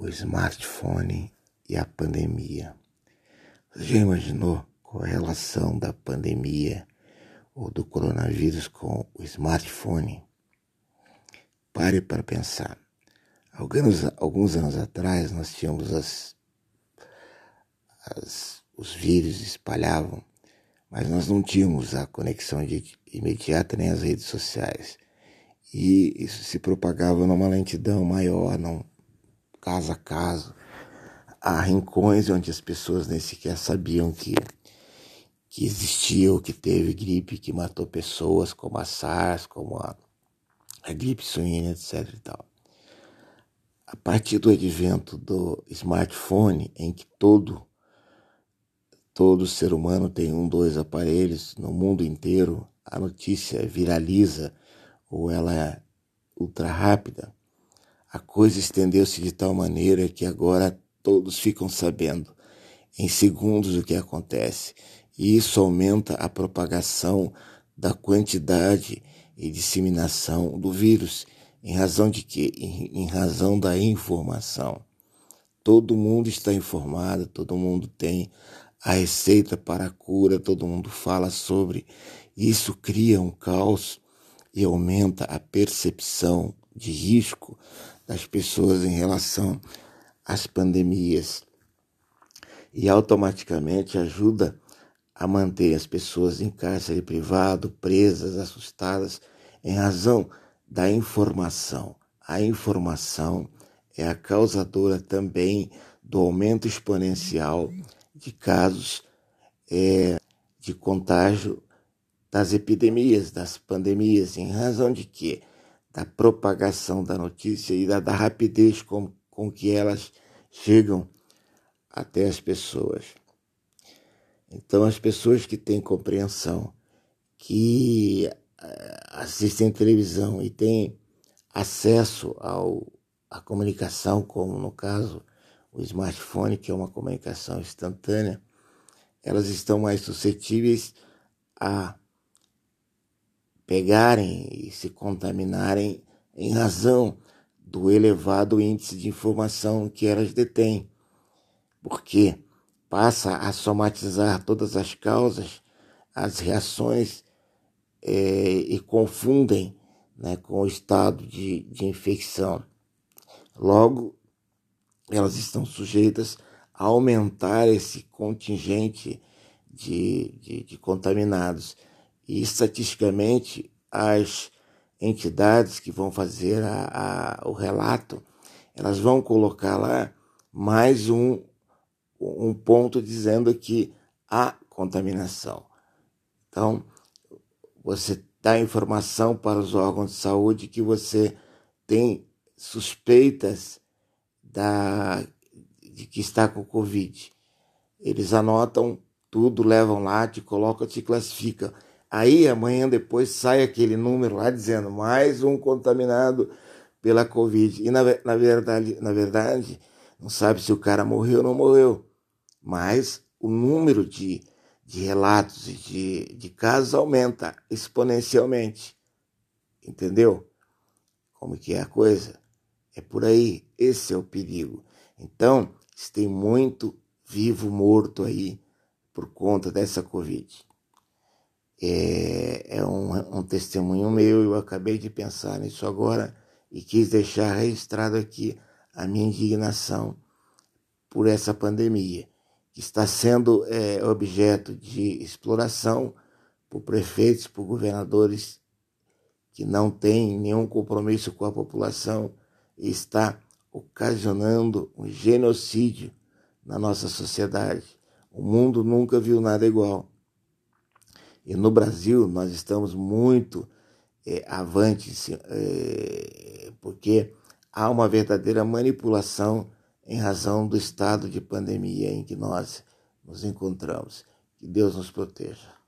o smartphone e a pandemia. Você já imaginou qual a relação da pandemia ou do coronavírus com o smartphone? Pare para pensar. Alguns, alguns anos atrás nós tínhamos as, as, os vírus espalhavam, mas nós não tínhamos a conexão de, imediata nem as redes sociais. E isso se propagava numa lentidão maior, não, caso a caso. Há rincões onde as pessoas nem sequer sabiam que, que existia ou que teve gripe que matou pessoas, como a SARS, como a, a gripe suína, etc. E tal. A partir do advento do smartphone, em que todo todo ser humano tem um, dois aparelhos no mundo inteiro, a notícia viraliza ou ela é ultra rápida, a coisa estendeu-se de tal maneira que agora todos ficam sabendo em segundos o que acontece, e isso aumenta a propagação da quantidade e disseminação do vírus, em razão de? Em, em razão da informação. Todo mundo está informado, todo mundo tem a receita para a cura, todo mundo fala sobre. Isso cria um caos e aumenta a percepção de risco das pessoas em relação às pandemias e automaticamente ajuda a manter as pessoas em cárcere privado, presas, assustadas, em razão da informação. A informação é a causadora também do aumento exponencial de casos é, de contágio das epidemias, das pandemias, em razão de que da propagação da notícia e da, da rapidez com, com que elas chegam até as pessoas. Então, as pessoas que têm compreensão, que eh, assistem televisão e têm acesso ao, à comunicação, como no caso o smartphone, que é uma comunicação instantânea, elas estão mais suscetíveis a pegarem e se contaminarem em razão do elevado índice de informação que elas detêm, porque passa a somatizar todas as causas, as reações é, e confundem né, com o estado de, de infecção. Logo, elas estão sujeitas a aumentar esse contingente de, de, de contaminados e estatisticamente as entidades que vão fazer a, a, o relato, elas vão colocar lá mais um, um ponto dizendo que há contaminação. Então, você dá informação para os órgãos de saúde que você tem suspeitas da, de que está com Covid. Eles anotam tudo, levam lá, te colocam, te classificam. Aí amanhã depois sai aquele número lá dizendo mais um contaminado pela Covid. E na, na, verdade, na verdade, não sabe se o cara morreu ou não morreu. Mas o número de, de relatos e de, de casos aumenta exponencialmente. Entendeu? Como que é a coisa? É por aí. Esse é o perigo. Então, tem muito vivo morto aí por conta dessa Covid é, é um, um testemunho meu, eu acabei de pensar nisso agora e quis deixar registrado aqui a minha indignação por essa pandemia, que está sendo é, objeto de exploração por prefeitos, por governadores que não têm nenhum compromisso com a população e está ocasionando um genocídio na nossa sociedade. O mundo nunca viu nada igual. E no Brasil nós estamos muito é, avantes, é, porque há uma verdadeira manipulação em razão do estado de pandemia em que nós nos encontramos. Que Deus nos proteja.